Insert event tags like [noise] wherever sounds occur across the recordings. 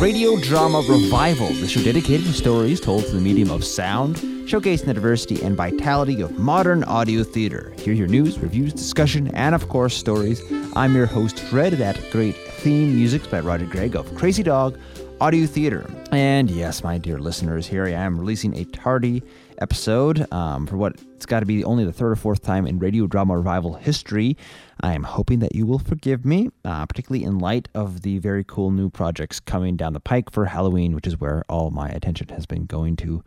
Radio Drama Revival, the show dedicated to stories told through the medium of sound, showcasing the diversity and vitality of modern audio theater. Here's your news, reviews, discussion, and of course, stories. I'm your host, Fred, that great theme music by Roger Gregg of Crazy Dog Audio Theater. And yes, my dear listeners, here I am releasing a tardy episode um, for what it's got to be only the third or fourth time in radio drama revival history. I am hoping that you will forgive me, uh, particularly in light of the very cool new projects coming down the pike for Halloween, which is where all my attention has been going to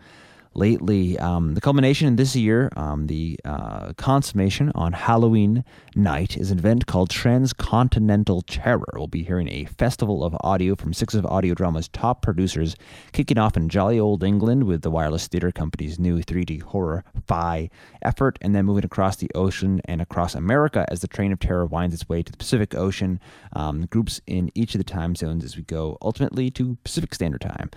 lately. Um, the culmination in this year, um, the uh, consummation on Halloween night, is an event called Transcontinental Terror. We'll be hearing a festival of audio from six of audio drama's top producers, kicking off in jolly old England with the Wireless Theatre Company's new 3D horror Fi effort, and then moving across the ocean and across America as the train of terror winds its way to the Pacific Ocean. Um, groups in each of the time zones as we go ultimately to Pacific Standard Time.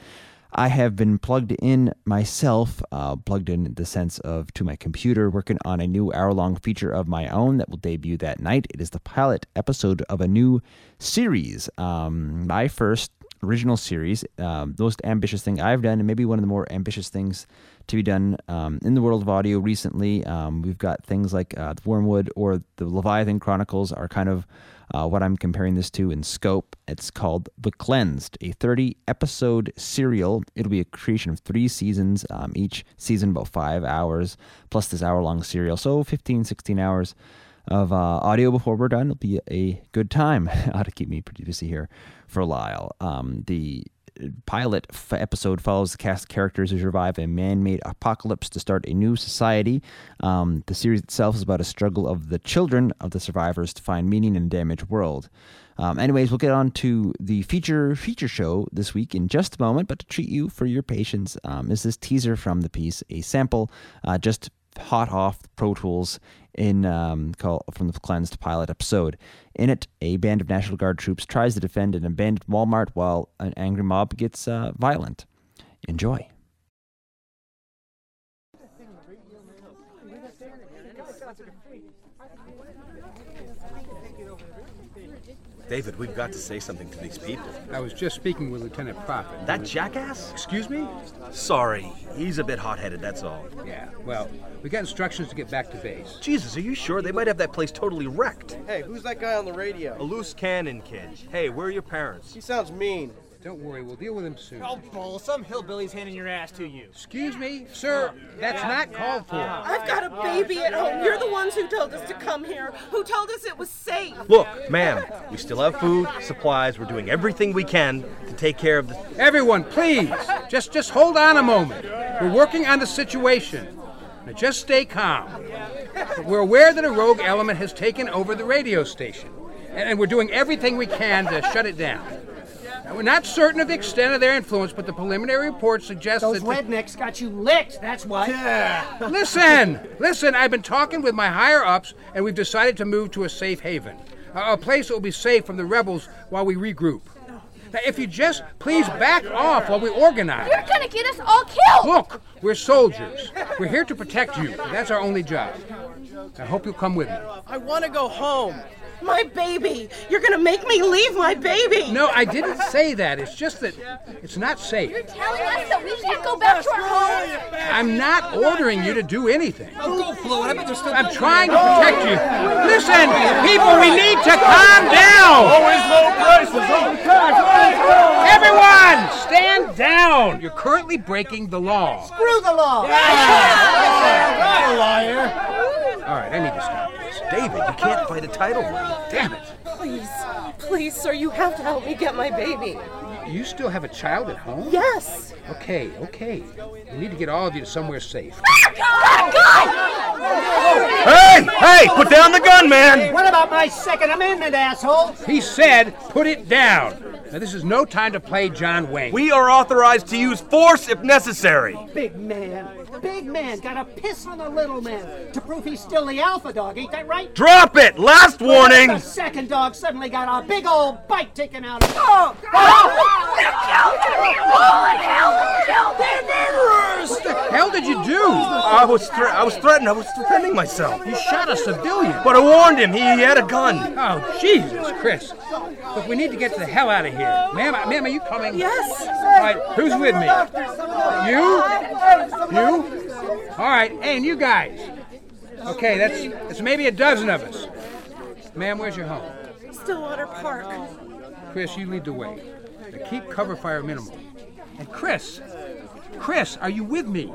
I have been plugged in myself, uh, plugged in the sense of to my computer, working on a new hour long feature of my own that will debut that night. It is the pilot episode of a new series, um, my first original series, um, most ambitious thing I've done, and maybe one of the more ambitious things to be done um, in the world of audio recently. Um, we've got things like uh, the Wormwood or the Leviathan Chronicles are kind of uh, what I'm comparing this to in scope. It's called The Cleansed, a 30 episode serial. It'll be a creation of three seasons, um, each season about five hours, plus this hour long serial. So 15, 16 hours of uh, audio before we're done. It'll be a good time. [laughs] How to keep me pretty busy here for a while. Um, the pilot f- episode follows the cast characters who survive a man-made apocalypse to start a new society. Um, the series itself is about a struggle of the children of the survivors to find meaning in a damaged world. Um, anyways, we'll get on to the feature feature show this week in just a moment. But to treat you for your patience um, is this teaser from the piece, a sample uh, just hot off Pro Tools in um, call, from the cleansed pilot episode. In it, a band of National Guard troops tries to defend an abandoned Walmart while an angry mob gets uh, violent. Enjoy. David, we've got to say something to these people. I was just speaking with Lieutenant Prophet. That jackass? Excuse me? Sorry, he's a bit hot headed, that's all. Yeah, well, we got instructions to get back to base. Jesus, are you sure? They might have that place totally wrecked. Hey, who's that guy on the radio? A loose cannon kid. Hey, where are your parents? He sounds mean. Don't worry, we'll deal with him soon. Oh, bull, some hillbilly's handing your ass to you. Excuse me, sir, that's not called for. I've got a baby at home. You're the ones who told us to come here, who told us it was safe. Look, ma'am, we still have food, supplies. We're doing everything we can to take care of the. Everyone, please, just just hold on a moment. We're working on the situation. Now just stay calm. We're aware that a rogue element has taken over the radio station, and and we're doing everything we can to shut it down. Now, we're not certain of the extent of their influence, but the preliminary report suggests Those that. the- rednecks got you licked, that's what. Listen, listen, I've been talking with my higher ups, and we've decided to move to a safe haven. A, a place that will be safe from the rebels while we regroup. Now, if you just please back off while we organize. You're gonna get us all killed! Look, we're soldiers. We're here to protect you. That's our only job. I hope you'll come with me. I want to go home. My baby. You're going to make me leave my baby. No, I didn't say that. It's just that it's not safe. You're telling us that we can't go back to our home. I'm not ordering you to do anything. Oh, go, Flo, I bet there's still. I'm trying to protect you. Listen, people, we need to calm down. Always low prices. Everyone, stand down. You're currently breaking the law. Screw the law! All right, I need to stop this. David, you can't fight a title war. Damn it. Please, please, sir, you have to help me get my baby. You still have a child at home? Yes. Okay, okay. We need to get all of you to somewhere safe. Oh, oh, hey, hey, put down the gun, man. What about my Second Amendment, asshole? He said, put it down. Now, this is no time to play John Wayne. We are authorized to use force if necessary. Big man. Big man got a piss on the little man to prove he's still the alpha dog, ain't that right? Drop it! Last warning! The second dog suddenly got a big old bite taken out of him. Oh! What the hell did you do? I was thre- I was threatened. I was defending myself. You shot a civilian. But I warned him. He, he had a gun. Oh, Jesus, Chris. Look, we need to get the hell out of here. Ma'am, ma'am, are you coming? Yes. All right, who's with me? You? You? All right, hey, and you guys. Okay, that's, that's maybe a dozen of us. Ma'am, where's your home? Stillwater Park. Chris, you lead the way. Now keep cover fire minimal. And Chris, Chris, are you with me?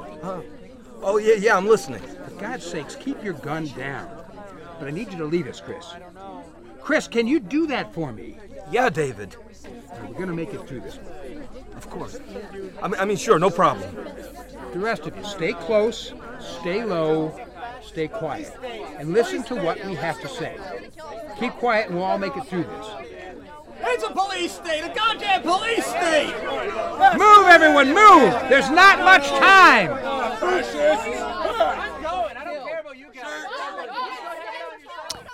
Oh yeah, yeah. I'm listening. For God's sakes, keep your gun down. But I need you to lead us, Chris. Chris, can you do that for me? Yeah, David. We're gonna make it through this. Of course. I mean, I mean, sure, no problem. The rest of you, stay close, stay low, stay quiet, and listen to what we have to say. Keep quiet, and we'll all make it through this. It's a police state, a goddamn police state! Move, everyone, move! There's not much time.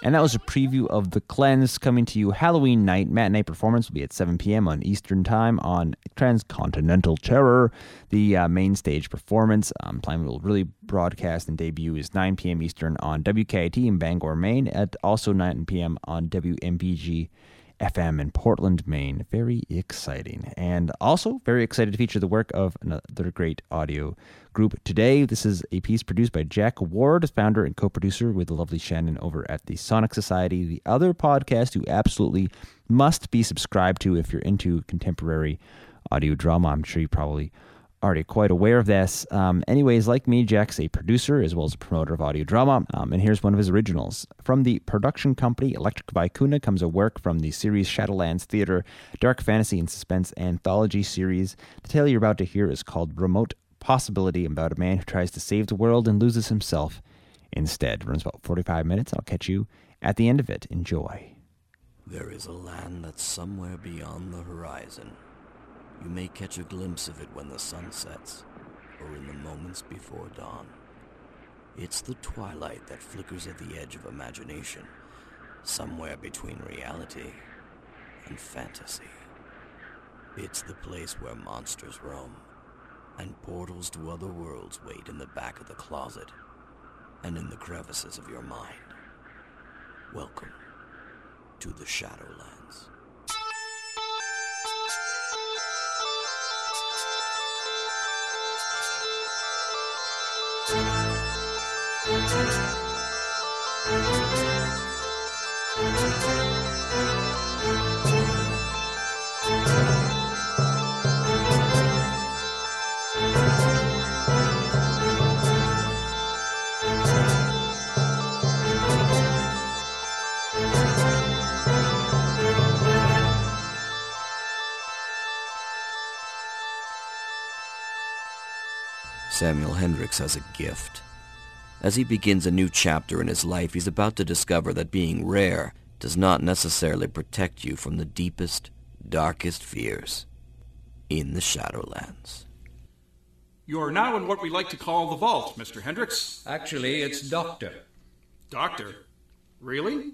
And that was a preview of The Cleanse coming to you Halloween night. Matinee performance will be at 7 p.m. on Eastern Time on Transcontinental Terror. The uh, main stage performance, um, plan will really broadcast and debut is 9 p.m. Eastern on WKIT in Bangor, Maine, at also 9 p.m. on WMPG FM in Portland, Maine. Very exciting. And also very excited to feature the work of another great audio group today. This is a piece produced by Jack Ward, founder and co producer with the lovely Shannon over at the Sonic Society, the other podcast you absolutely must be subscribed to if you're into contemporary audio drama. I'm sure you probably already quite aware of this. Um, anyways, like me, Jack's a producer as well as a promoter of audio drama, um, and here's one of his originals. From the production company Electric Vicuna comes a work from the series Shadowlands Theater, dark fantasy and suspense anthology series. The tale you're about to hear is called Remote Possibility, about a man who tries to save the world and loses himself instead. Runs about 45 minutes. I'll catch you at the end of it. Enjoy. There is a land that's somewhere beyond the horizon. You may catch a glimpse of it when the sun sets, or in the moments before dawn. It's the twilight that flickers at the edge of imagination, somewhere between reality and fantasy. It's the place where monsters roam, and portals to other worlds wait in the back of the closet, and in the crevices of your mind. Welcome to the Shadowlands. Samuel Hendricks has a gift. As he begins a new chapter in his life, he's about to discover that being rare does not necessarily protect you from the deepest, darkest fears in the Shadowlands. You're now in what we like to call the vault, Mr. Hendricks. Actually, it's Doctor. Doctor? Really?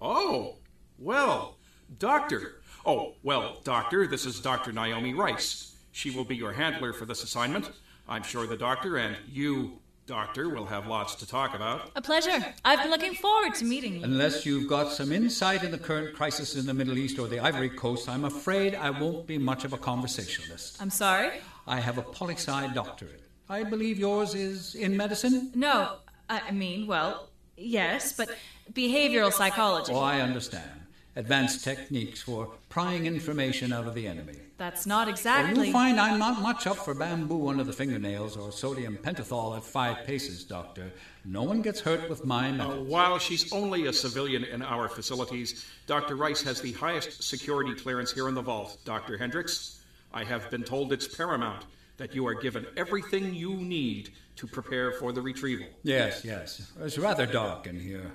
Oh, well, Doctor. Oh, well, Doctor, this is Dr. Naomi Rice. She will be your handler for this assignment. I'm sure the doctor and you, Doctor, will have lots to talk about. A pleasure. I've been looking forward to meeting you. Unless you've got some insight in the current crisis in the Middle East or the Ivory Coast, I'm afraid I won't be much of a conversationalist. I'm sorry? I have a poli sci doctorate. I believe yours is in medicine? No, I mean, well, yes, but behavioral psychology. Oh, I understand. Advanced techniques for prying information out of the enemy. That's not Well, exactly. you'll find I'm not much up for bamboo under the fingernails or sodium pentothal at five paces, Doctor. No one gets hurt with my Uh, methods. while she's only a civilian in our facilities, Dr. Rice has the highest security clearance here in the vault, Dr. Hendricks. I have been told it's paramount that you are given everything you need to prepare for the retrieval. Yes, yes. It's rather dark in here.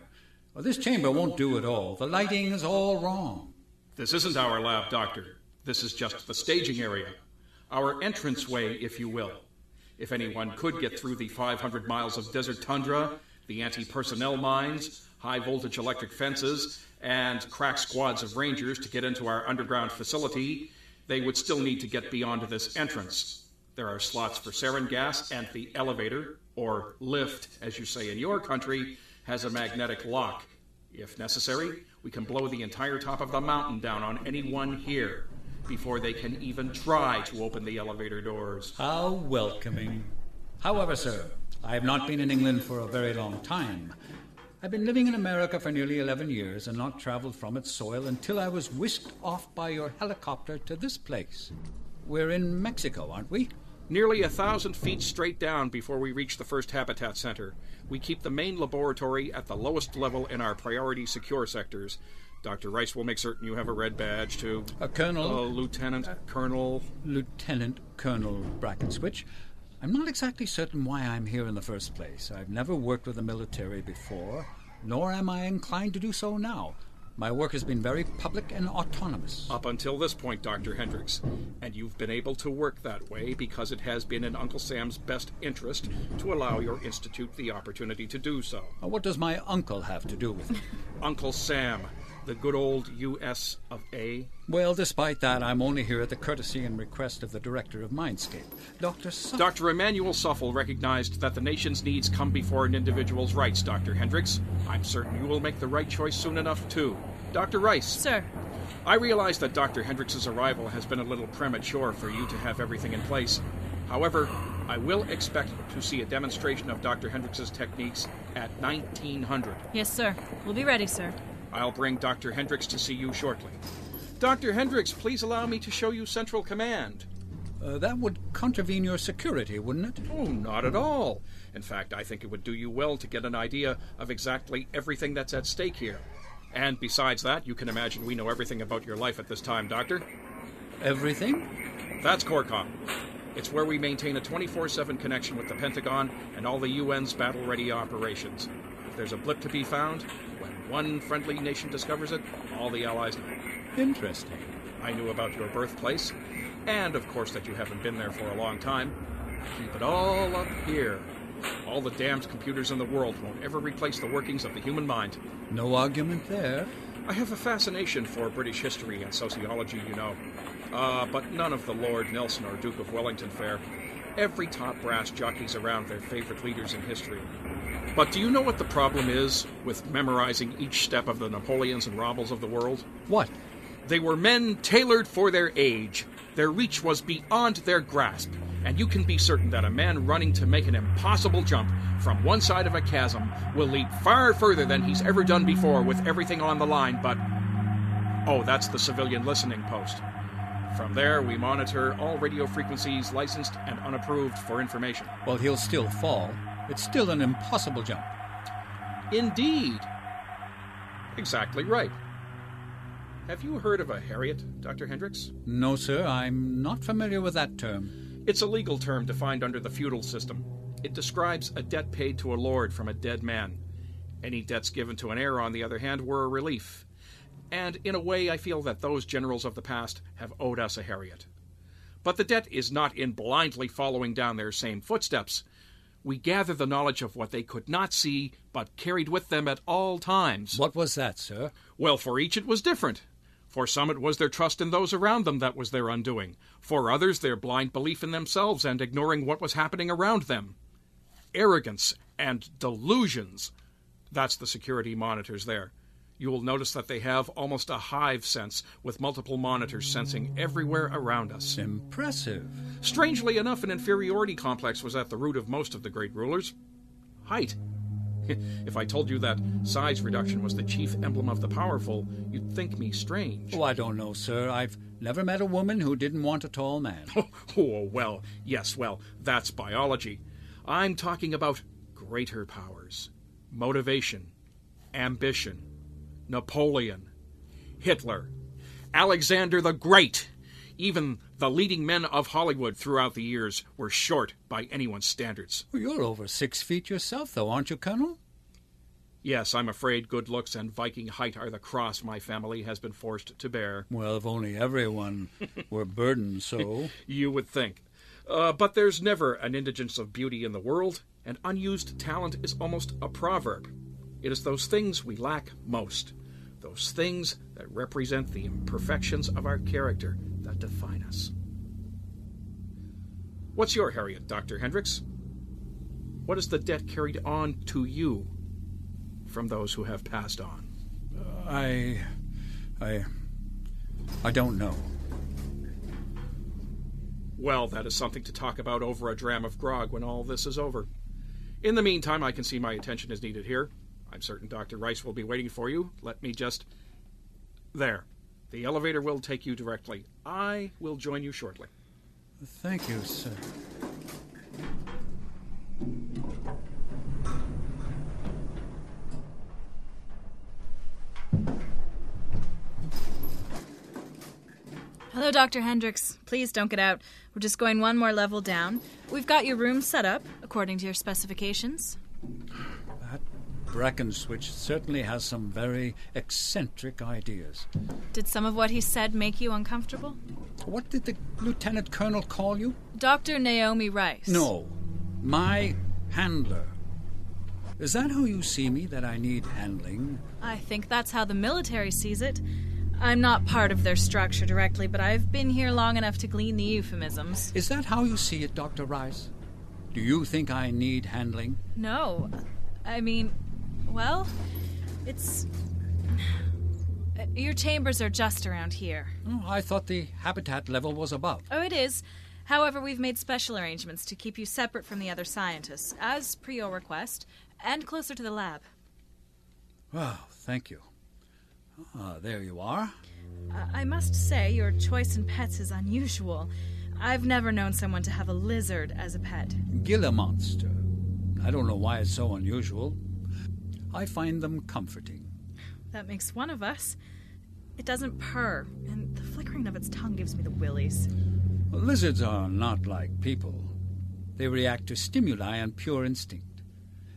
Well, this chamber won't do at all. The lighting is all wrong. This isn't our lab, Doctor. This is just the staging area. Our entranceway, if you will. If anyone could get through the 500 miles of desert tundra, the anti personnel mines, high voltage electric fences, and crack squads of rangers to get into our underground facility, they would still need to get beyond this entrance. There are slots for sarin gas, and the elevator, or lift, as you say in your country, has a magnetic lock. If necessary, we can blow the entire top of the mountain down on anyone here before they can even try to open the elevator doors. How welcoming. However, sir, I have not been in England for a very long time. I've been living in America for nearly 11 years and not traveled from its soil until I was whisked off by your helicopter to this place. We're in Mexico, aren't we? Nearly a thousand feet straight down before we reach the first habitat center. We keep the main laboratory at the lowest level in our priority secure sectors. Dr. Rice will make certain you have a red badge, too. A colonel? A lieutenant uh, colonel. Lieutenant Colonel Brackenswitch. I'm not exactly certain why I'm here in the first place. I've never worked with the military before, nor am I inclined to do so now. My work has been very public and autonomous. Up until this point, Dr. Hendricks. And you've been able to work that way because it has been in Uncle Sam's best interest to allow your institute the opportunity to do so. What does my uncle have to do with it? [laughs] Uncle Sam, the good old U.S. of A. Well, despite that, I'm only here at the courtesy and request of the director of Mindscape, Dr. Suffel. Dr. Emmanuel Suffel recognized that the nation's needs come before an individual's rights, Dr. Hendricks. I'm certain you will make the right choice soon enough, too. Dr. Rice. Sir. I realize that Dr. Hendricks's arrival has been a little premature for you to have everything in place. However, I will expect to see a demonstration of Dr. Hendricks's techniques at 1900. Yes, sir. We'll be ready, sir. I'll bring Dr. Hendricks to see you shortly. Dr. Hendricks, please allow me to show you Central Command. Uh, that would contravene your security, wouldn't it? Oh, not at all. In fact, I think it would do you well to get an idea of exactly everything that's at stake here. And besides that, you can imagine we know everything about your life at this time, Doctor. Everything? That's CORCOM. It's where we maintain a 24 7 connection with the Pentagon and all the UN's battle ready operations. If there's a blip to be found, one friendly nation discovers it, all the allies know. Interesting. I knew about your birthplace, and of course that you haven't been there for a long time. Keep it all up here. All the damned computers in the world won't ever replace the workings of the human mind. No argument there. I have a fascination for British history and sociology, you know. Uh, but none of the Lord Nelson or Duke of Wellington fare. Every top brass jockey's around their favorite leaders in history. But do you know what the problem is with memorizing each step of the Napoleons and Rommels of the world? What? They were men tailored for their age. Their reach was beyond their grasp. And you can be certain that a man running to make an impossible jump from one side of a chasm will leap far further than he's ever done before with everything on the line, but. Oh, that's the civilian listening post. From there, we monitor all radio frequencies licensed and unapproved for information. Well, he'll still fall. It's still an impossible jump. Indeed. Exactly right. Have you heard of a heriot, Dr. Hendricks? No, sir, I'm not familiar with that term. It's a legal term defined under the feudal system. It describes a debt paid to a lord from a dead man. Any debts given to an heir, on the other hand, were a relief. And in a way, I feel that those generals of the past have owed us a heriot. But the debt is not in blindly following down their same footsteps. We gather the knowledge of what they could not see, but carried with them at all times. What was that, sir? Well, for each it was different. For some, it was their trust in those around them that was their undoing. For others, their blind belief in themselves and ignoring what was happening around them. Arrogance and delusions. That's the security monitors there. You will notice that they have almost a hive sense, with multiple monitors sensing everywhere around us. Impressive. Strangely enough, an inferiority complex was at the root of most of the great rulers. Height. [laughs] If I told you that size reduction was the chief emblem of the powerful, you'd think me strange. Oh, I don't know, sir. I've never met a woman who didn't want a tall man. [laughs] oh, well, yes, well, that's biology. I'm talking about greater powers motivation, ambition, Napoleon, Hitler, Alexander the Great. Even the leading men of Hollywood throughout the years were short by anyone's standards. Well, you're over six feet yourself, though, aren't you, Colonel? Yes, I'm afraid good looks and Viking height are the cross my family has been forced to bear. Well, if only everyone [laughs] were burdened so. [laughs] you would think. Uh, but there's never an indigence of beauty in the world, and unused talent is almost a proverb. It is those things we lack most, those things that represent the imperfections of our character, that define us. What's your heriot, Dr. Hendricks? What is the debt carried on to you from those who have passed on? Uh, I. I. I don't know. Well, that is something to talk about over a dram of grog when all this is over. In the meantime, I can see my attention is needed here. I'm certain Dr. Rice will be waiting for you. Let me just. There. The elevator will take you directly. I will join you shortly. Thank you, sir. Hello, Dr. Hendricks. Please don't get out. We're just going one more level down. We've got your room set up according to your specifications. Switch certainly has some very eccentric ideas. Did some of what he said make you uncomfortable? What did the lieutenant colonel call you? Dr. Naomi Rice. No, my handler. Is that how you see me, that I need handling? I think that's how the military sees it. I'm not part of their structure directly, but I've been here long enough to glean the euphemisms. Is that how you see it, Dr. Rice? Do you think I need handling? No. I mean, well, it's. Your chambers are just around here. Oh, I thought the habitat level was above. Oh, it is. However, we've made special arrangements to keep you separate from the other scientists, as per your request, and closer to the lab. Well, thank you. Ah, there you are. I must say, your choice in pets is unusual. I've never known someone to have a lizard as a pet. Gila monster. I don't know why it's so unusual. I find them comforting. That makes one of us. It doesn't purr, and the flickering of its tongue gives me the willies. Lizards are not like people. They react to stimuli on pure instinct.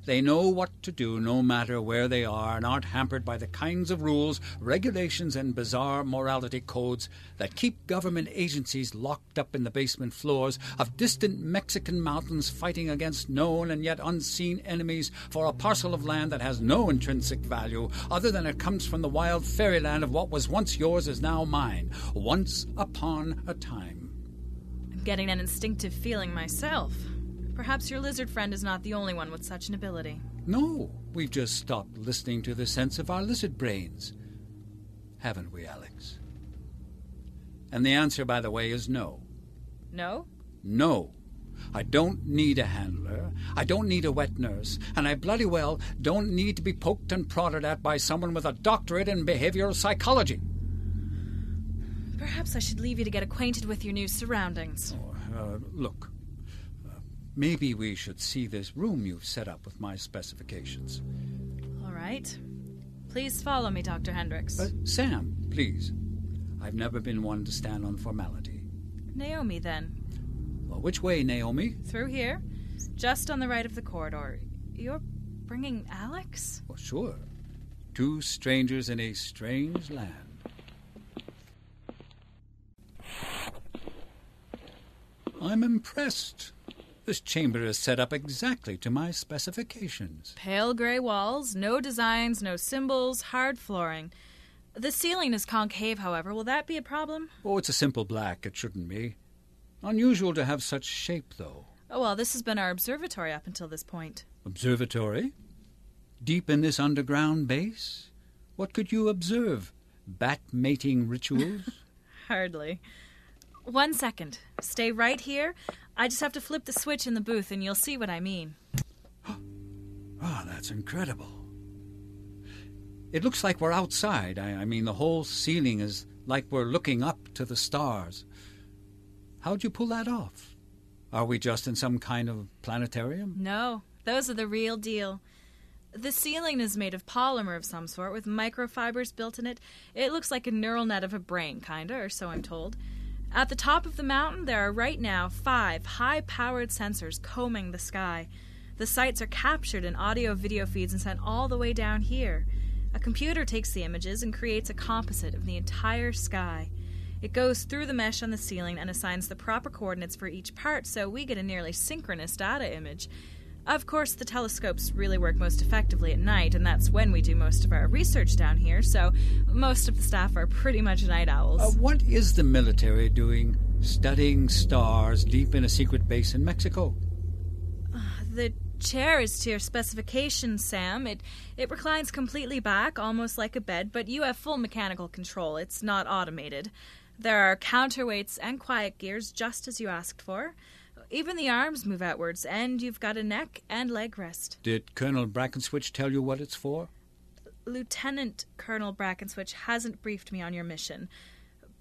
They know what to do no matter where they are and aren't hampered by the kinds of rules, regulations, and bizarre morality codes that keep government agencies locked up in the basement floors of distant Mexican mountains fighting against known and yet unseen enemies for a parcel of land that has no intrinsic value other than it comes from the wild fairyland of what was once yours is now mine, once upon a time. I'm getting an instinctive feeling myself. Perhaps your lizard friend is not the only one with such an ability. No, we've just stopped listening to the sense of our lizard brains. Haven't we, Alex? And the answer, by the way, is no. No? No. I don't need a handler. I don't need a wet nurse. And I bloody well don't need to be poked and prodded at by someone with a doctorate in behavioral psychology. Perhaps I should leave you to get acquainted with your new surroundings. Oh, uh, look, maybe we should see this room you've set up with my specifications. All right. Please follow me, Dr. Hendricks. Uh, Sam, please. I've never been one to stand on formality. Naomi, then. Well, which way, Naomi? Through here, just on the right of the corridor. You're bringing Alex? Well, sure. Two strangers in a strange land. I'm impressed. This chamber is set up exactly to my specifications. Pale gray walls, no designs, no symbols, hard flooring. The ceiling is concave, however. Will that be a problem? Oh, it's a simple black. It shouldn't be. Unusual to have such shape, though. Oh, well, this has been our observatory up until this point. Observatory? Deep in this underground base? What could you observe? Bat mating rituals? [laughs] Hardly. One second. Stay right here. I just have to flip the switch in the booth and you'll see what I mean. Oh, [gasps] that's incredible. It looks like we're outside. I, I, mean, the whole ceiling is like we're looking up to the stars. How'd you pull that off? Are we just in some kind of planetarium? No, those are the real deal. The ceiling is made of polymer of some sort with microfibers built in it. It looks like a neural net of a brain, kinda, or so I'm told. At the top of the mountain, there are right now five high powered sensors combing the sky. The sites are captured in audio video feeds and sent all the way down here. A computer takes the images and creates a composite of the entire sky. It goes through the mesh on the ceiling and assigns the proper coordinates for each part, so we get a nearly synchronous data image. Of course, the telescopes really work most effectively at night, and that's when we do most of our research down here, so most of the staff are pretty much night owls. Uh, what is the military doing studying stars deep in a secret base in Mexico? The chair is to your specifications, Sam. It it reclines completely back, almost like a bed, but you have full mechanical control. It's not automated. There are counterweights and quiet gears just as you asked for. Even the arms move outwards, and you've got a neck and leg rest. Did Colonel Brackenswitch tell you what it's for? Lieutenant Colonel Brackenswitch hasn't briefed me on your mission.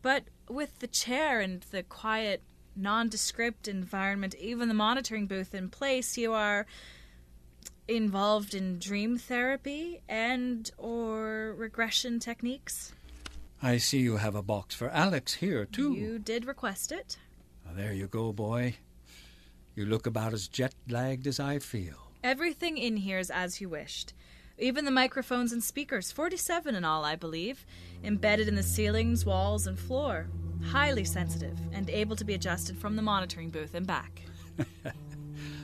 But with the chair and the quiet, nondescript environment, even the monitoring booth in place, you are involved in dream therapy and or regression techniques. I see you have a box for Alex here, too. You did request it. Well, there you go, boy. You look about as jet lagged as I feel. Everything in here is as you wished. Even the microphones and speakers, 47 in all, I believe, embedded in the ceilings, walls, and floor. Highly sensitive and able to be adjusted from the monitoring booth and back. [laughs]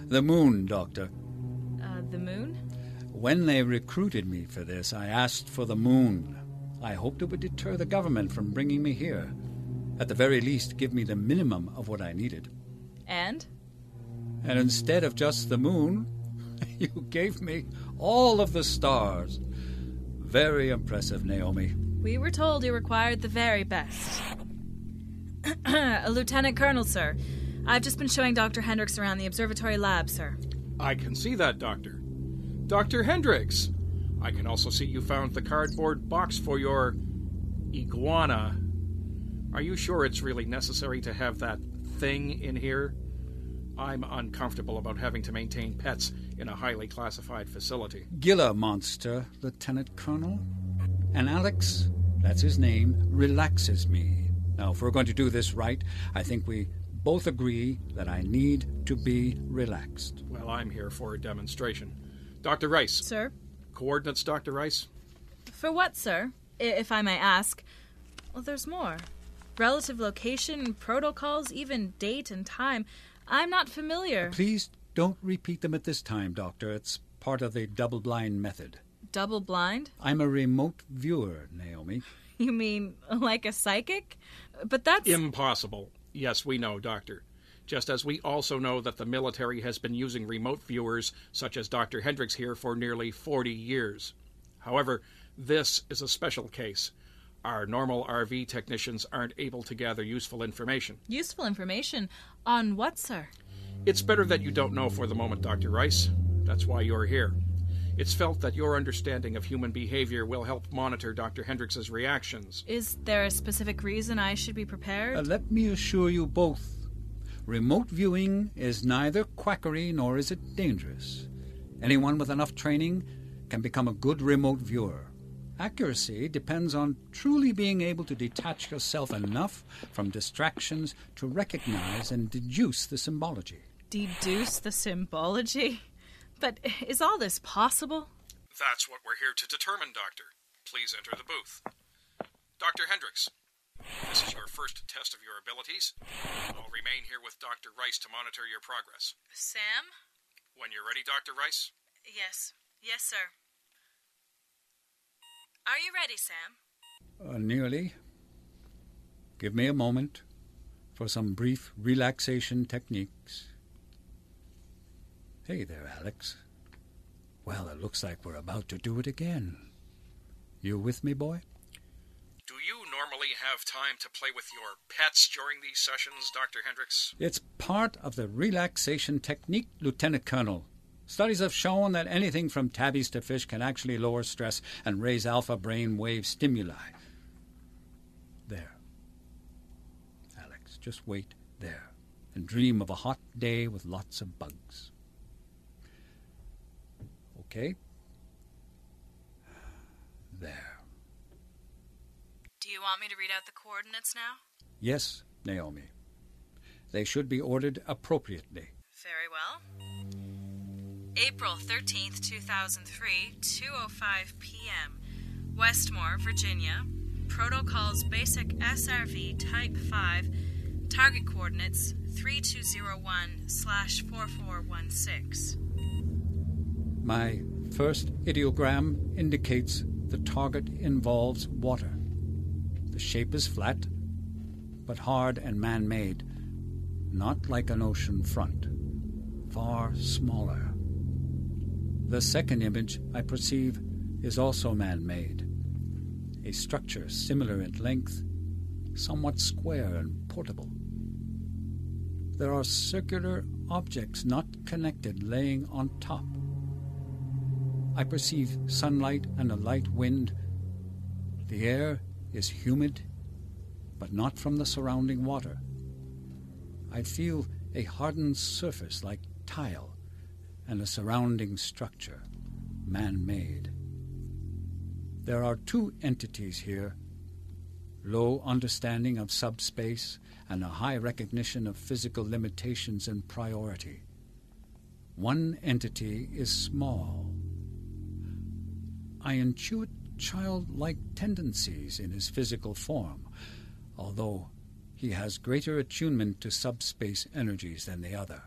The moon, Doctor. Uh, the moon? When they recruited me for this, I asked for the moon. I hoped it would deter the government from bringing me here. At the very least, give me the minimum of what I needed. And? And instead of just the moon, [laughs] you gave me all of the stars. Very impressive, Naomi. We were told you required the very best. [clears throat] A Lieutenant Colonel, sir. I've just been showing Dr. Hendricks around the observatory lab, sir. I can see that, Doctor. Dr. Hendricks! I can also see you found the cardboard box for your iguana. Are you sure it's really necessary to have that thing in here? I'm uncomfortable about having to maintain pets in a highly classified facility. Gila monster, Lieutenant Colonel. And Alex, that's his name, relaxes me. Now, if we're going to do this right, I think we both agree that I need to be relaxed. Well, I'm here for a demonstration. Dr. Rice. Sir? Coordinates, Dr. Rice? For what, sir? If I may ask. Well, there's more. Relative location, protocols, even date and time. I'm not familiar. Please don't repeat them at this time, Doctor. It's part of the double blind method. Double blind? I'm a remote viewer, Naomi. [laughs] You mean like a psychic? But that's. Impossible. Yes, we know, Doctor. Just as we also know that the military has been using remote viewers, such as Dr. Hendricks here, for nearly 40 years. However, this is a special case. Our normal RV technicians aren't able to gather useful information. Useful information? On what, sir? It's better that you don't know for the moment, Dr. Rice. That's why you're here. It's felt that your understanding of human behavior will help monitor Dr. Hendricks's reactions. Is there a specific reason I should be prepared? Uh, let me assure you both remote viewing is neither quackery nor is it dangerous. Anyone with enough training can become a good remote viewer. Accuracy depends on truly being able to detach yourself enough from distractions to recognize and deduce the symbology. Deduce the symbology? But is all this possible? That's what we're here to determine, Doctor. Please enter the booth. Dr. Hendricks, this is your first test of your abilities. I'll remain here with Dr. Rice to monitor your progress. Sam? When you're ready, Dr. Rice? Yes. Yes, sir. Are you ready, Sam? Uh, nearly. Give me a moment for some brief relaxation techniques. Hey there, Alex. Well, it looks like we're about to do it again. You with me, boy? Do you normally have time to play with your pets during these sessions, Dr. Hendricks? It's part of the relaxation technique, Lieutenant Colonel. Studies have shown that anything from tabbies to fish can actually lower stress and raise alpha brain wave stimuli. There. Alex, just wait there and dream of a hot day with lots of bugs. Okay? There. Do you want me to read out the coordinates now? Yes, Naomi. They should be ordered appropriately. Very well. April 13th, 2003, 2:05 p.m. Westmore, Virginia. Protocols Basic SRV Type 5. Target coordinates 3201/4416. My first ideogram indicates the target involves water. The shape is flat, but hard and man made, not like an ocean front, far smaller. The second image I perceive is also man made, a structure similar in length, somewhat square and portable. There are circular objects not connected laying on top. I perceive sunlight and a light wind. The air is humid, but not from the surrounding water. I feel a hardened surface like tile and a surrounding structure, man made. There are two entities here low understanding of subspace and a high recognition of physical limitations and priority. One entity is small. I intuit childlike tendencies in his physical form, although he has greater attunement to subspace energies than the other.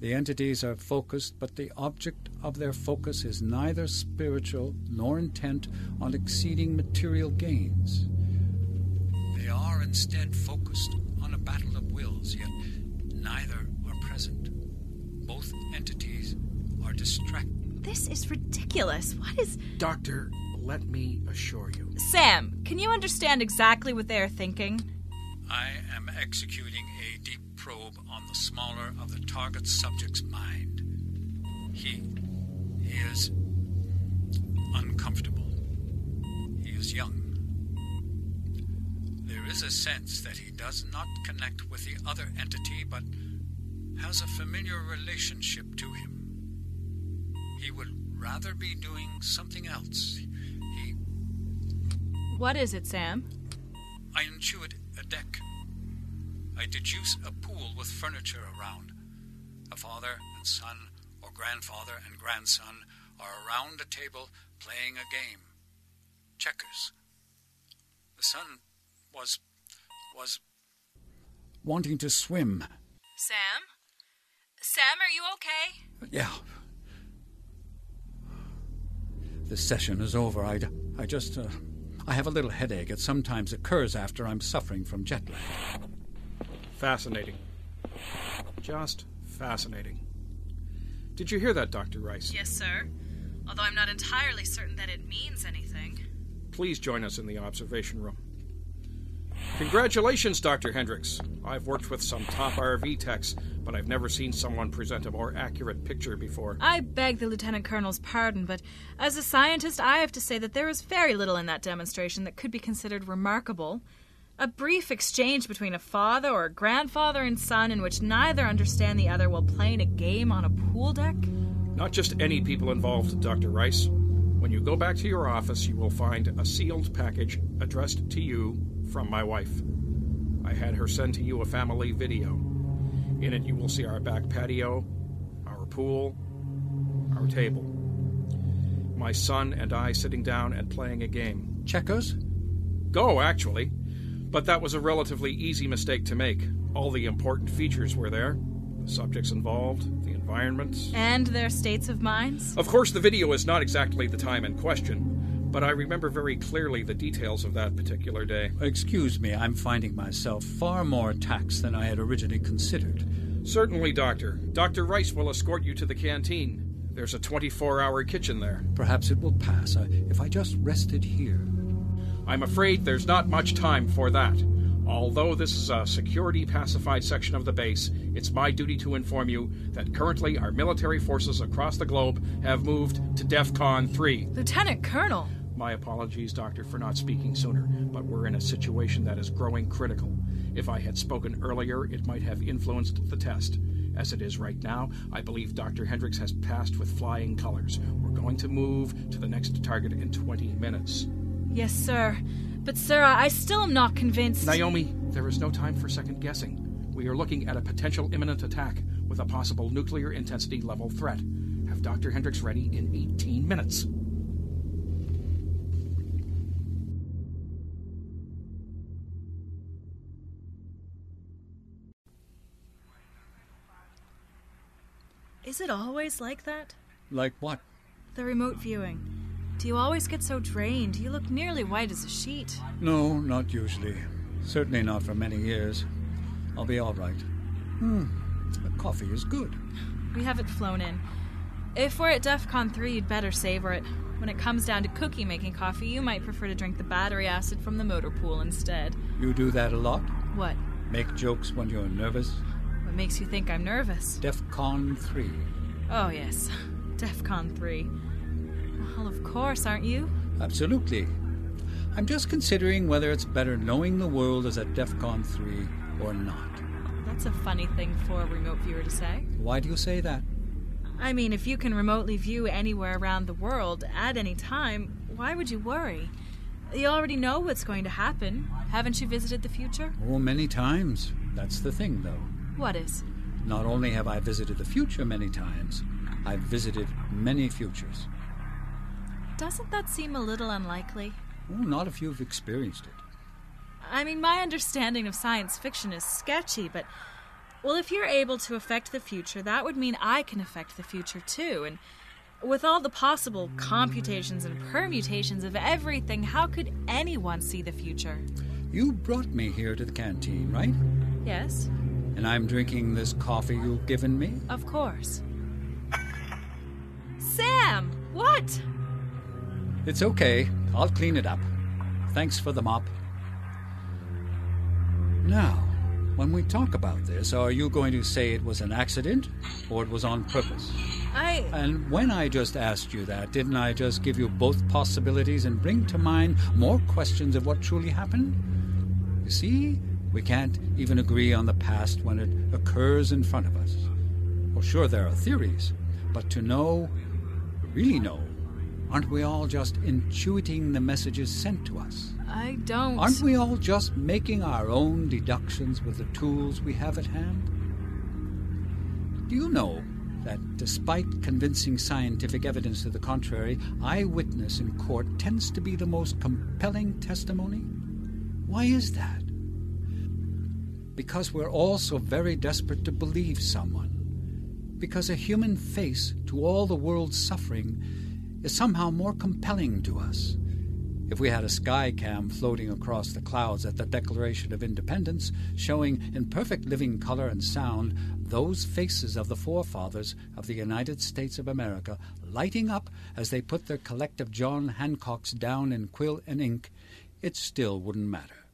The entities are focused, but the object of their focus is neither spiritual nor intent on exceeding material gains. They are instead focused on a battle of wills, yet neither are present. Both entities are distracted. This is ridiculous. What is. Doctor, let me assure you. Sam, can you understand exactly what they are thinking? I am executing a deep probe on the smaller of the target subject's mind. He, he is uncomfortable. He is young. There is a sense that he does not connect with the other entity, but has a familiar relationship to him. He would rather be doing something else. He. What is it, Sam? I intuit a deck. I deduce a pool with furniture around. A father and son, or grandfather and grandson, are around a table playing a game. Checkers. The son was. was. wanting to swim. Sam? Sam, are you okay? Yeah. The session is over. I, I just. Uh, I have a little headache. It sometimes occurs after I'm suffering from jet lag. Fascinating. Just fascinating. Did you hear that, Dr. Rice? Yes, sir. Although I'm not entirely certain that it means anything. Please join us in the observation room. Congratulations, Dr. Hendricks. I've worked with some top RV techs, but I've never seen someone present a more accurate picture before. I beg the Lieutenant Colonel's pardon, but as a scientist, I have to say that there is very little in that demonstration that could be considered remarkable. A brief exchange between a father or a grandfather and son in which neither understand the other while playing a game on a pool deck? Not just any people involved, Dr. Rice. When you go back to your office, you will find a sealed package addressed to you from my wife. I had her send to you a family video. In it, you will see our back patio, our pool, our table. My son and I sitting down and playing a game. Checkers? Go, actually. But that was a relatively easy mistake to make. All the important features were there the subjects involved, the environment. And their states of minds? Of course, the video is not exactly the time in question, but I remember very clearly the details of that particular day. Excuse me, I'm finding myself far more taxed than I had originally considered. Certainly, Doctor. Dr. Rice will escort you to the canteen. There's a 24 hour kitchen there. Perhaps it will pass uh, if I just rested here. I'm afraid there's not much time for that. Although this is a security pacified section of the base, it's my duty to inform you that currently our military forces across the globe have moved to DEFCON 3. Lieutenant Colonel! My apologies, Doctor, for not speaking sooner, but we're in a situation that is growing critical. If I had spoken earlier, it might have influenced the test. As it is right now, I believe Dr. Hendricks has passed with flying colors. We're going to move to the next target in 20 minutes. Yes, sir. But, sir, I still am not convinced. Naomi, there is no time for second guessing. We are looking at a potential imminent attack with a possible nuclear intensity level threat. Have Dr. Hendricks ready in 18 minutes. Is Is it always like that? Like what? The remote viewing. Do you always get so drained? You look nearly white as a sheet. No, not usually. Certainly not for many years. I'll be all right. Hmm. The coffee is good. We have it flown in. If we're at DEF CON 3, you'd better savor it. When it comes down to cookie making coffee, you might prefer to drink the battery acid from the motor pool instead. You do that a lot? What? Make jokes when you're nervous? What makes you think I'm nervous? DEF CON 3. Oh, yes. [laughs] DEF CON 3. Well, of course, aren't you? Absolutely. I'm just considering whether it's better knowing the world is at DEF CON 3 or not. That's a funny thing for a remote viewer to say. Why do you say that? I mean, if you can remotely view anywhere around the world at any time, why would you worry? You already know what's going to happen. Haven't you visited the future? Oh, many times. That's the thing, though. What is? Not only have I visited the future many times, I've visited many futures. Doesn't that seem a little unlikely? Oh, not if you've experienced it. I mean, my understanding of science fiction is sketchy, but. Well, if you're able to affect the future, that would mean I can affect the future too. And with all the possible computations and permutations of everything, how could anyone see the future? You brought me here to the canteen, right? Yes, And I'm drinking this coffee you've given me? of course. Sam! What? It's okay. I'll clean it up. Thanks for the mop. Now, when we talk about this, are you going to say it was an accident or it was on purpose? I. And when I just asked you that, didn't I just give you both possibilities and bring to mind more questions of what truly happened? You see, we can't even agree on the past when it occurs in front of us. Well, sure, there are theories, but to know, really know, aren't we all just intuiting the messages sent to us? I don't. Aren't we all just making our own deductions with the tools we have at hand? Do you know that despite convincing scientific evidence to the contrary, eyewitness in court tends to be the most compelling testimony? Why is that? Because we're all so very desperate to believe someone. Because a human face to all the world's suffering is somehow more compelling to us. If we had a sky cam floating across the clouds at the Declaration of Independence, showing in perfect living color and sound those faces of the forefathers of the United States of America lighting up as they put their collective John Hancocks down in quill and ink, it still wouldn't matter.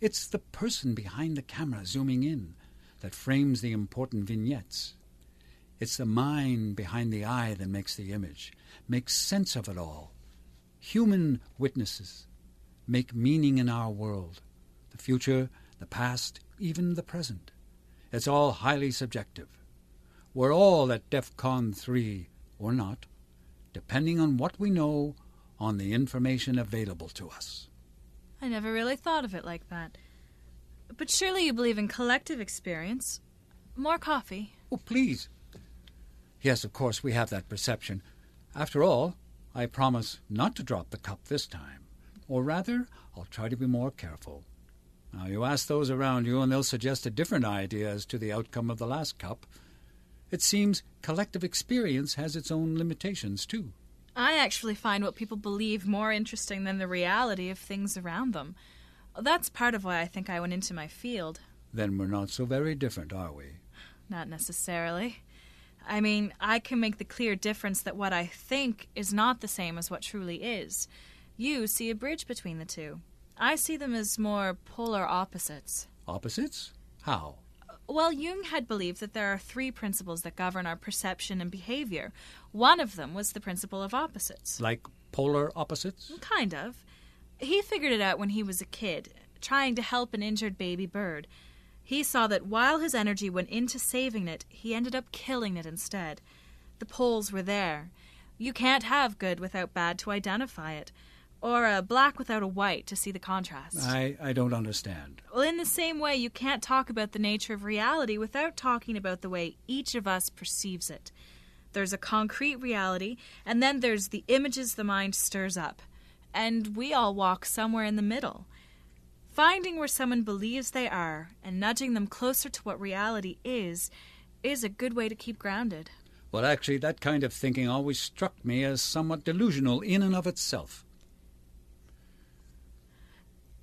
It's the person behind the camera zooming in that frames the important vignettes. It's the mind behind the eye that makes the image, makes sense of it all. Human witnesses make meaning in our world the future, the past, even the present. It's all highly subjective. We're all at DEFCON 3 or not, depending on what we know, on the information available to us. I never really thought of it like that. But surely you believe in collective experience. More coffee. Oh, please. Yes, of course, we have that perception. After all, I promise not to drop the cup this time. Or rather, I'll try to be more careful. Now, you ask those around you, and they'll suggest a different idea as to the outcome of the last cup. It seems collective experience has its own limitations, too. I actually find what people believe more interesting than the reality of things around them. That's part of why I think I went into my field. Then we're not so very different, are we? Not necessarily. I mean, I can make the clear difference that what I think is not the same as what truly is. You see a bridge between the two. I see them as more polar opposites. Opposites? How? Well, Jung had believed that there are three principles that govern our perception and behavior. One of them was the principle of opposites. Like polar opposites? Kind of. He figured it out when he was a kid, trying to help an injured baby bird. He saw that while his energy went into saving it, he ended up killing it instead. The poles were there. You can't have good without bad to identify it, or a black without a white to see the contrast. I, I don't understand. Well, in the same way, you can't talk about the nature of reality without talking about the way each of us perceives it. There's a concrete reality, and then there's the images the mind stirs up. And we all walk somewhere in the middle. Finding where someone believes they are and nudging them closer to what reality is is a good way to keep grounded. Well, actually, that kind of thinking always struck me as somewhat delusional in and of itself.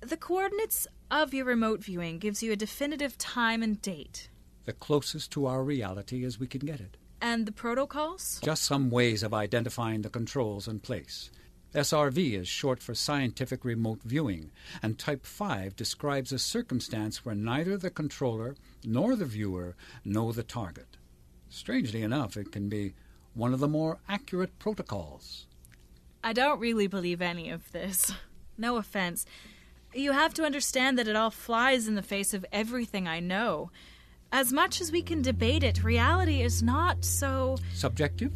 The coordinates of your remote viewing gives you a definitive time and date. The closest to our reality as we can get it. And the protocols? Just some ways of identifying the controls in place. SRV is short for Scientific Remote Viewing, and Type 5 describes a circumstance where neither the controller nor the viewer know the target. Strangely enough, it can be one of the more accurate protocols. I don't really believe any of this. [laughs] No offense. You have to understand that it all flies in the face of everything I know. As much as we can debate it, reality is not so. Subjective?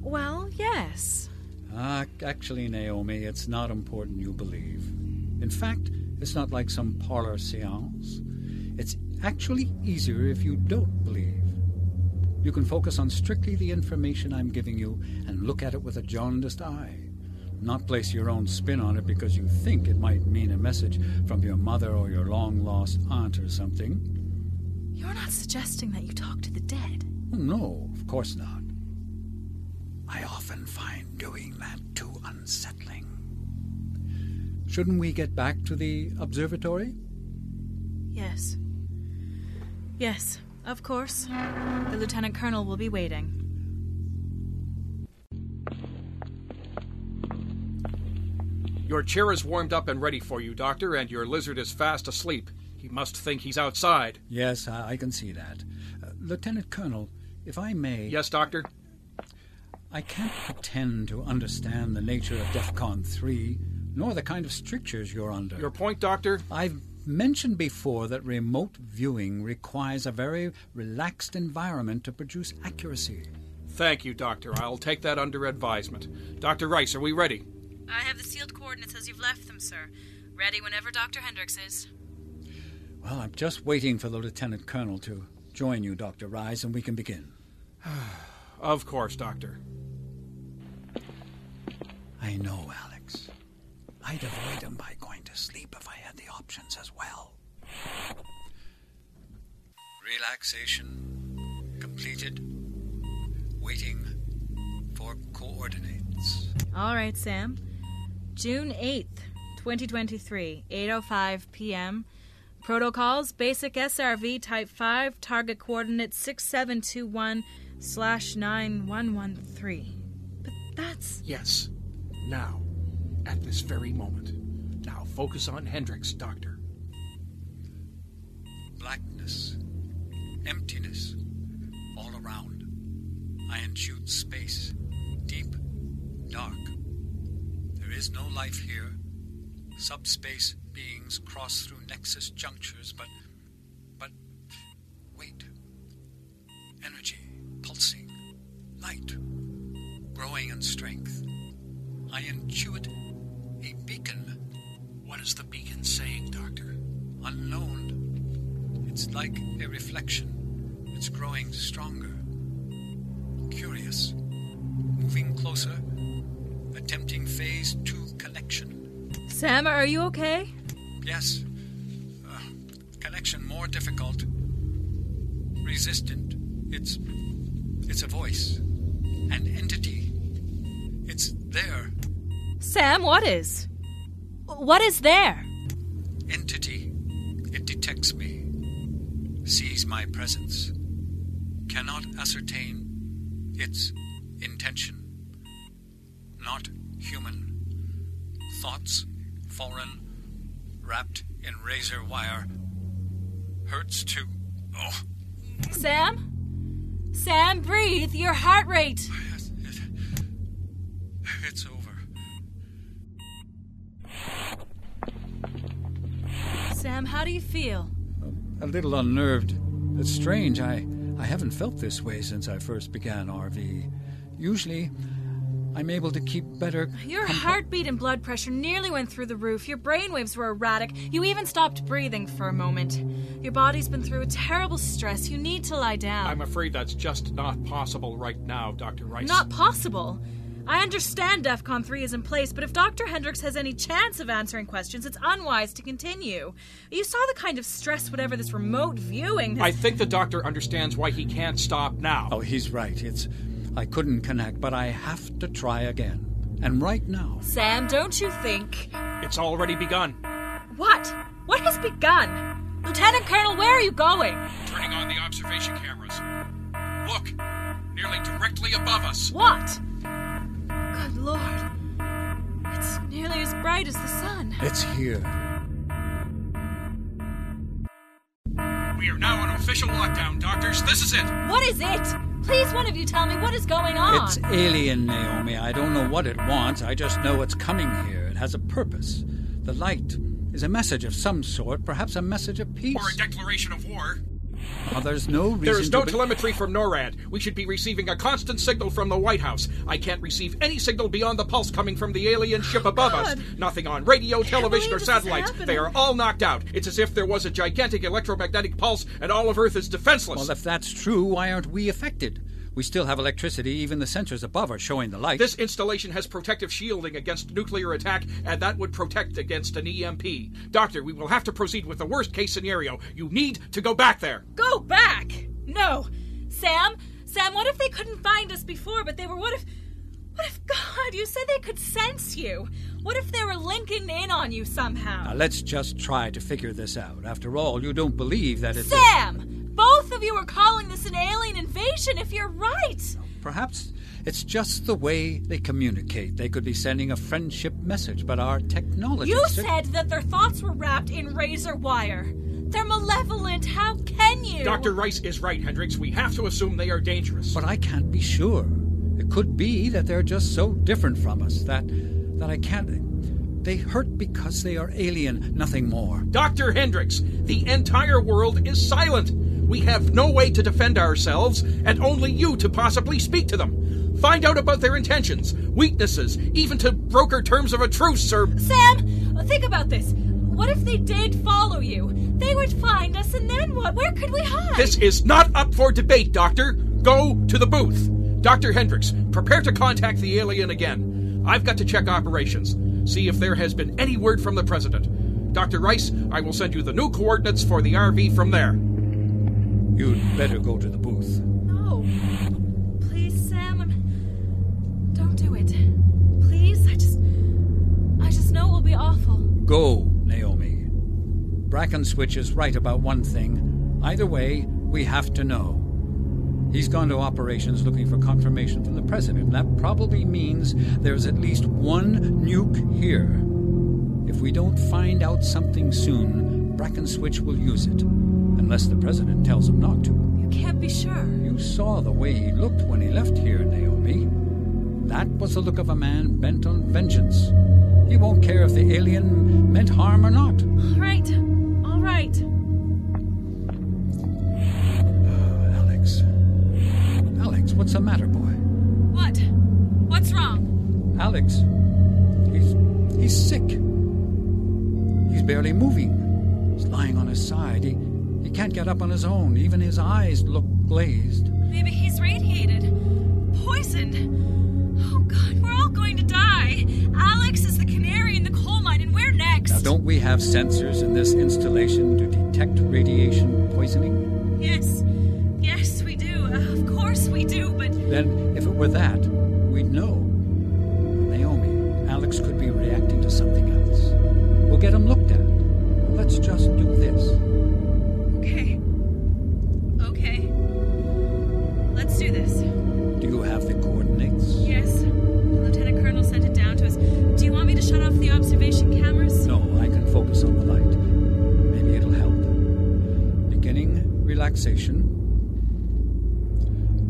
Well, yes. Ah, actually, Naomi, it's not important you believe. In fact, it's not like some parlor seance. It's actually easier if you don't believe. You can focus on strictly the information I'm giving you and look at it with a jaundiced eye. Not place your own spin on it because you think it might mean a message from your mother or your long lost aunt or something. You're not suggesting that you talk to the dead. Oh, no, of course not. I often find doing that too unsettling. Shouldn't we get back to the observatory? Yes. Yes, of course. The Lieutenant Colonel will be waiting. Your chair is warmed up and ready for you, Doctor, and your lizard is fast asleep. He must think he's outside. Yes, I, I can see that. Uh, Lieutenant Colonel, if I may. Yes, Doctor? I can't pretend to understand the nature of DEFCON 3, nor the kind of strictures you're under. Your point, Doctor? I've mentioned before that remote viewing requires a very relaxed environment to produce accuracy. Thank you, Doctor. I'll take that under advisement. Dr. Rice, are we ready? I have the sealed coordinates as you've left them, sir. Ready whenever Dr. Hendricks is. Well, I'm just waiting for the Lieutenant Colonel to join you, Dr. Rice, and we can begin. [sighs] of course, Doctor. I know, Alex. I'd avoid him by going to sleep if I had the options as well. Relaxation completed. Waiting for coordinates. All right, Sam. June 8th, 2023, 8:05 p.m. Protocols: Basic SRV Type 5, target coordinate 6721 slash 9113. But that's. Yes. Now. At this very moment. Now focus on Hendricks, Doctor. Blackness. Emptiness. All around. I enchewed space. Deep. Dark. There is no life here. Subspace beings cross through nexus junctures, but. but. wait. Energy. Pulsing. Light. Growing in strength. I intuit a beacon. What is the beacon saying, Doctor? Unknown. It's like a reflection. It's growing stronger. Curious. Moving closer. Attempting phase two connection. Sam, are you okay? Yes. Uh, connection more difficult. Resistant. It's. It's a voice. An entity. It's there. Sam, what is? What is there? Entity. It detects me. Sees my presence. Cannot ascertain its intention. Not human. Thoughts foreign, wrapped in razor wire. Hurts too. Oh. Sam? Sam, breathe! Your heart rate! Sam, how do you feel? A little unnerved. It's strange. I, I haven't felt this way since I first began RV. Usually, I'm able to keep better. Your heartbeat and blood pressure nearly went through the roof. Your brainwaves were erratic. You even stopped breathing for a moment. Your body's been through a terrible stress. You need to lie down. I'm afraid that's just not possible right now, Dr. Rice. Not possible? I understand DEFCON 3 is in place, but if Dr. Hendricks has any chance of answering questions, it's unwise to continue. You saw the kind of stress whatever this remote viewing. Has... I think the doctor understands why he can't stop now. Oh, he's right. It's I couldn't connect, but I have to try again. And right now. Sam, don't you think. It's already begun. What? What has begun? Lieutenant Colonel, where are you going? Turning on the observation cameras. Look, nearly directly above us. What? Good lord. It's nearly as bright as the sun. It's here. We are now on official lockdown, doctors. This is it. What is it? Please, one of you tell me what is going on. It's alien, Naomi. I don't know what it wants. I just know it's coming here. It has a purpose. The light is a message of some sort, perhaps a message of peace. Or a declaration of war. Well, there's no reason. There is no to be- telemetry from NORAD. We should be receiving a constant signal from the White House. I can't receive any signal beyond the pulse coming from the alien ship above us. Nothing on radio, television, or believe this is satellites. They are all knocked out. It's as if there was a gigantic electromagnetic pulse and all of Earth is defenseless. Well, if that's true, why aren't we affected? We still have electricity. Even the sensors above are showing the light. This installation has protective shielding against nuclear attack, and that would protect against an EMP. Doctor, we will have to proceed with the worst case scenario. You need to go back there. Go back! No! Sam? Sam, what if they couldn't find us before, but they were. What if. What if. God, you said they could sense you? What if they were linking in on you somehow? Now, let's just try to figure this out. After all, you don't believe that it's. Sam! Both of you are calling this an alien invasion if you're right! Perhaps it's just the way they communicate. They could be sending a friendship message, but our technology. You said that their thoughts were wrapped in razor wire. They're malevolent. How can you? Dr. Rice is right, Hendricks. We have to assume they are dangerous. But I can't be sure. It could be that they're just so different from us that that I can't. They hurt because they are alien, nothing more. Dr. Hendricks, the entire world is silent. We have no way to defend ourselves, and only you to possibly speak to them. Find out about their intentions, weaknesses, even to broker terms of a truce, or. Sam, think about this. What if they did follow you? They would find us, and then what? Where could we hide? This is not up for debate, Doctor. Go to the booth. Dr. Hendricks, prepare to contact the alien again. I've got to check operations, see if there has been any word from the President. Dr. Rice, I will send you the new coordinates for the RV from there. You'd better go to the booth. No. Please, Sam. I'm- Don't do it. Please, I just. I just know it will be awful. Go, Naomi. Brackenswitch is right about one thing. Either way, we have to know. He's gone to operations looking for confirmation from the president. And that probably means there's at least one nuke here. If we don't find out something soon, Brackenswitch will use it. Unless the president tells him not to. You can't be sure. You saw the way he looked when he left here, Naomi. That was the look of a man bent on vengeance. He won't care if the alien meant harm or not. All right. All right. Oh, Alex. Alex, what's the matter, boy? What? What's wrong? Alex. He's. he's sick. He's barely moving. He's lying on his side. He. He can't get up on his own. Even his eyes look glazed. Maybe he's radiated. Poisoned. Oh, God, we're all going to die. Alex is the canary in the coal mine, and we're next. Now, don't we have sensors in this installation to detect radiation poisoning? Yes. Yes, we do. Uh, of course we do, but. Then, if it were that, we'd know. Naomi, Alex could be reacting to something else. We'll get him looked at. Let's just do this. Shut off the observation cameras? No, I can focus on the light. Maybe it'll help. Beginning relaxation.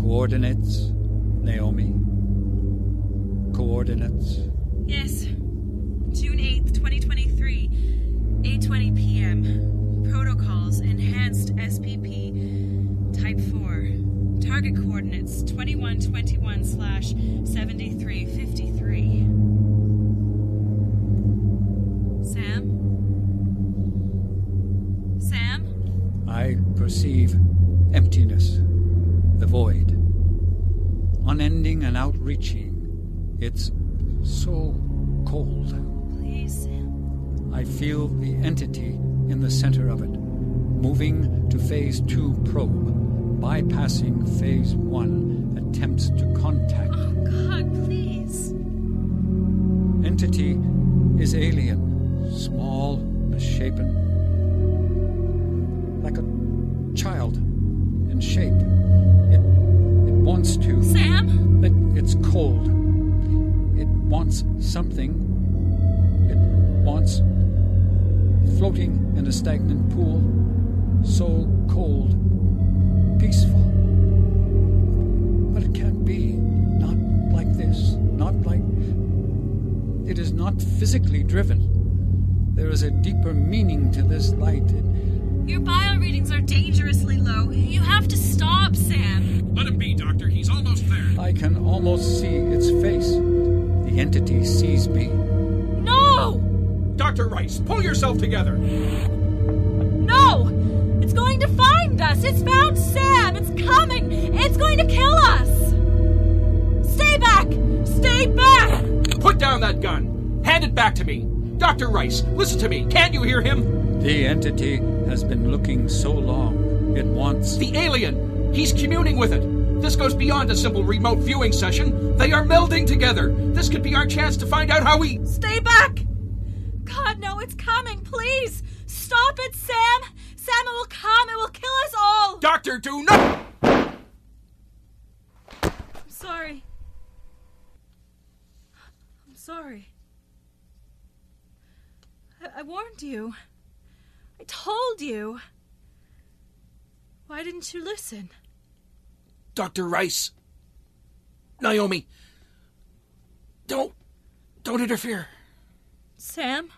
Coordinates, Naomi. Coordinates. Yes. It's so cold. Please, I feel the entity in the center of it, moving to phase two probe, bypassing phase one attempts to contact. Oh, God, please. Entity is alien, small, misshapen, like a child in shape. It, it wants to. Sam? It, it's cold. It wants something. It wants floating in a stagnant pool, so cold, peaceful. But it can't be. Not like this. Not like. It is not physically driven. There is a deeper meaning to this light. It, Your bio readings are dangerously low. You have to stop, Sam. Let him be, Doctor. He's almost there. I can almost see its face. The entity sees me. No! Dr. Rice, pull yourself together. No! It's going to find us! It's found Sam! It's coming! It's going to kill us! Stay back! Stay back! Put down that gun. Hand it back to me. Dr. Rice, listen to me. Can't you hear him? The entity has been looking so long. It wants. The alien! He's communing with it. This goes beyond a simple remote viewing session. They are melding together. This could be our chance to find out how we. Stay back! God, no, it's coming! Please! Stop it, Sam! Sam, it will come! It will kill us all! Doctor, do not. I'm sorry. I'm sorry. I, I warned you. I told you. Why didn't you listen? Dr. Rice. Naomi. Don't. Don't interfere. Sam?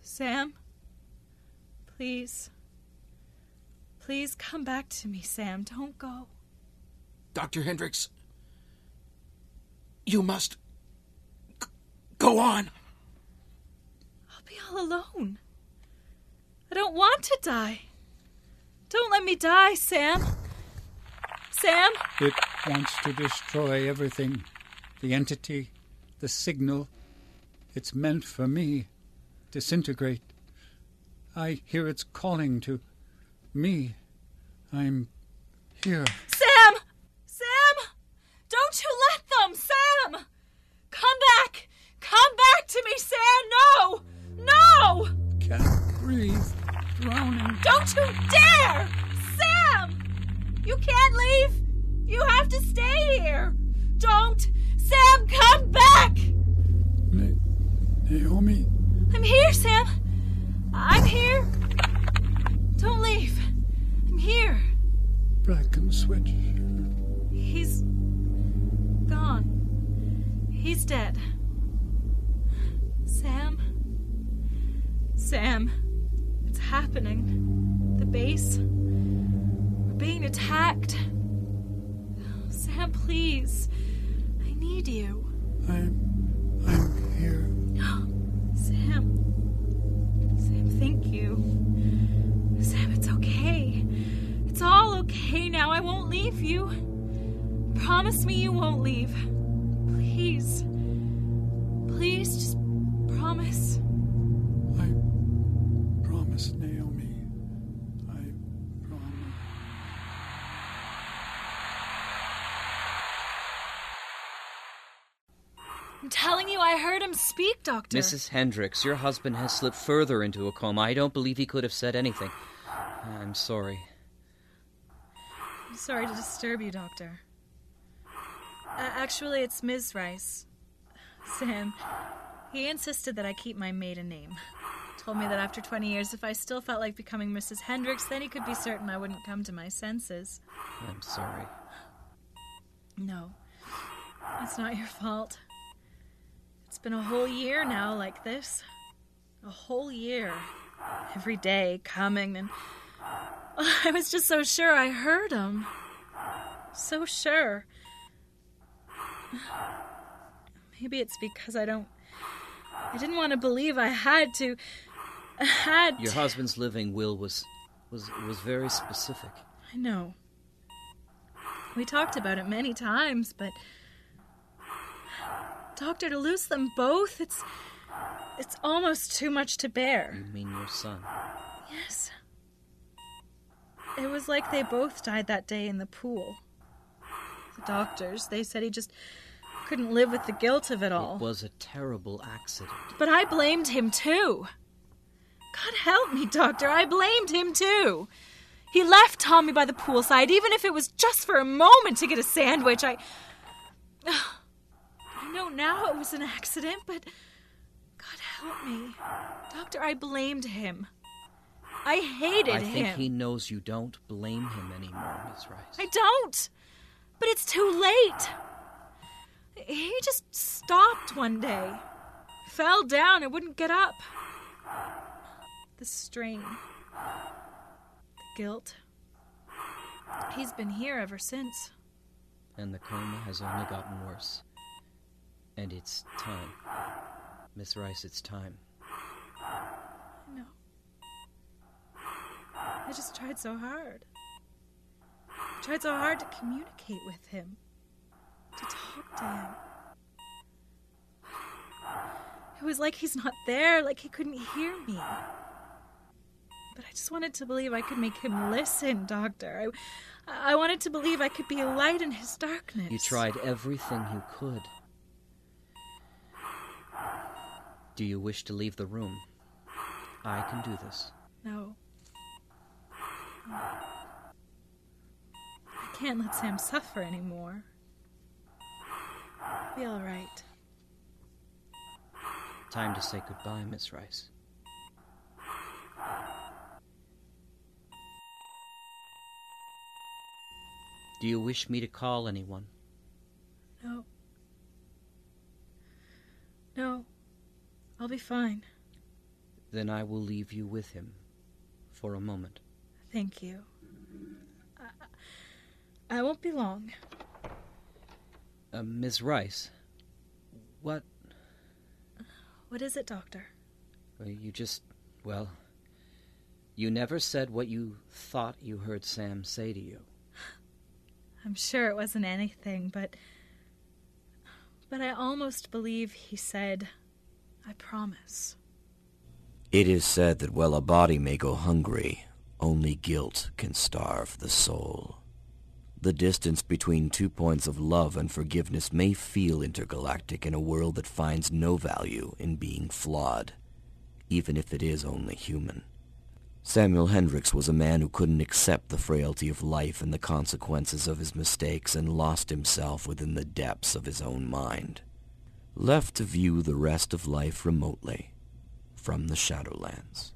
Sam? Please. Please come back to me, Sam. Don't go. Dr. Hendricks. You must. g- go on. I'll be all alone. I don't want to die. Don't let me die, Sam. Sam? It wants to destroy everything. The entity, the signal. It's meant for me. Disintegrate. I hear its calling to me. I'm here. Sam! Sam! Don't you let them! Sam! Come back! Come back to me, Sam! No! No! Can't breathe. Drowning. Don't you dare! You can't leave! You have to stay here! Don't! Sam, come back! Na- Naomi. I'm here, Sam! I'm here! Don't leave! I'm here! Brackenswitch. He's gone. He's dead. Sam? Sam, it's happening. The base. Being attacked. Sam, please. I need you. I'm. I'm here. [gasps] Sam. Sam, thank you. Sam, it's okay. It's all okay now. I won't leave you. Promise me you won't leave. Please, heard him speak, Doctor. Mrs. Hendricks, your husband has slipped further into a coma. I don't believe he could have said anything. I'm sorry. I'm sorry to disturb you, Doctor. Uh, actually, it's Ms. Rice. Sam, he insisted that I keep my maiden name. Told me that after 20 years, if I still felt like becoming Mrs. Hendricks, then he could be certain I wouldn't come to my senses. I'm sorry. No, it's not your fault. Been a whole year now like this. A whole year. Every day coming, and oh, I was just so sure I heard him. So sure. Maybe it's because I don't. I didn't want to believe I had to. Had Your to. husband's living will was was was very specific. I know. We talked about it many times, but Doctor, to lose them both, it's it's almost too much to bear. You mean your son? Yes. It was like they both died that day in the pool. The doctors, they said he just couldn't live with the guilt of it all. It was a terrible accident. But I blamed him too. God help me, Doctor, I blamed him too. He left Tommy by the poolside, even if it was just for a moment to get a sandwich. I. [sighs] I know now it was an accident, but. God help me. Doctor, I blamed him. I hated him. I think he knows you don't blame him anymore, Miss Rice. I don't. But it's too late. He just stopped one day, fell down, and wouldn't get up. The strain, the guilt. He's been here ever since. And the coma has only gotten worse. And it's time. Miss Rice, it's time. No. I just tried so hard. I tried so hard to communicate with him, to talk to him. It was like he's not there, like he couldn't hear me. But I just wanted to believe I could make him listen, Doctor. I, I wanted to believe I could be a light in his darkness. You tried everything you could. Do you wish to leave the room? I can do this. No. I can't let Sam suffer anymore. Be all right. Time to say goodbye, Miss Rice. Do you wish me to call anyone? No. No. I'll be fine. Then I will leave you with him for a moment. Thank you. I, I won't be long. Uh, Miss Rice, what? What is it, Doctor? Uh, you just, well, you never said what you thought you heard Sam say to you. [gasps] I'm sure it wasn't anything, but. But I almost believe he said, I promise. It is said that while a body may go hungry, only guilt can starve the soul. The distance between two points of love and forgiveness may feel intergalactic in a world that finds no value in being flawed, even if it is only human. Samuel Hendricks was a man who couldn't accept the frailty of life and the consequences of his mistakes and lost himself within the depths of his own mind. Left to view the rest of life remotely from the Shadowlands.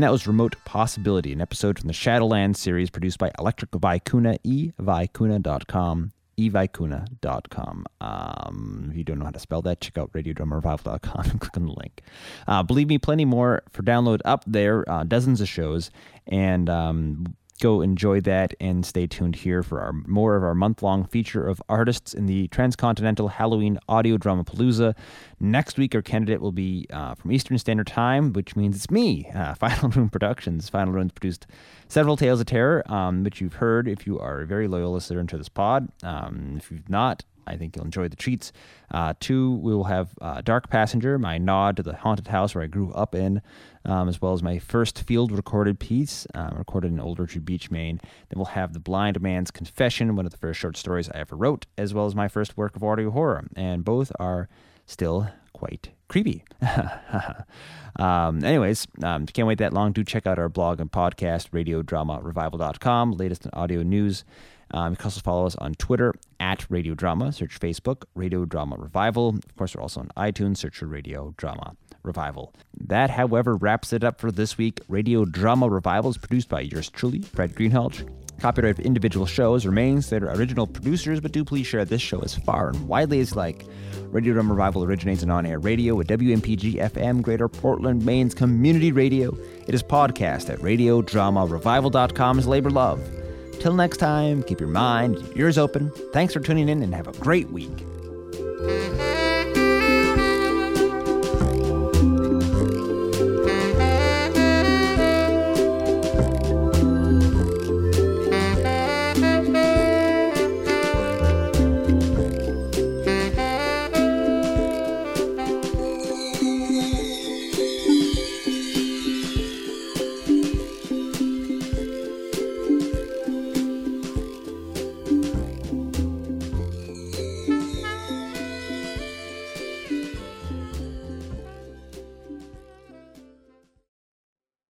And that was Remote Possibility, an episode from the Shadowlands series produced by Electric Vicuna, evicuna.com, evicuna.com. Um, if you don't know how to spell that, check out radiodramarevival.com and [laughs] click on the link. Uh, believe me, plenty more for download up there, uh, dozens of shows, and um, go enjoy that and stay tuned here for our more of our month-long feature of artists in the transcontinental halloween audio drama palooza. Next week our candidate will be uh, from eastern standard time which means it's me uh, [laughs] FinalRune productions. FinalRune's produced several tales of terror um, which you've heard if you are a very loyal listener to this pod. Um, if you've not I think you'll enjoy the treats. Uh, two, we will have uh, Dark Passenger, my nod to the haunted house where I grew up in, um, as well as my first field recorded piece, um, recorded in Old Orchard Beach, Maine. Then we'll have The Blind Man's Confession, one of the first short stories I ever wrote, as well as my first work of audio horror. And both are still quite creepy. [laughs] um, anyways, um, can't wait that long. Do check out our blog and podcast, radiodramarevival.com, latest in audio news. Um, you can also follow us on Twitter at Radio Drama. Search Facebook, Radio Drama Revival. Of course, we're also on iTunes. Search for Radio Drama Revival. That, however, wraps it up for this week. Radio Drama Revival is produced by yours truly, Fred Greenhalgh. Copyright of individual shows remains their original producers, but do please share this show as far and widely as you like. Radio Drama Revival originates in on-air radio at WMPG FM, Greater Portland, Maine's community radio. It is podcast at radiodramarevival.com's Labor Love. Till next time, keep your mind, ears open. Thanks for tuning in and have a great week.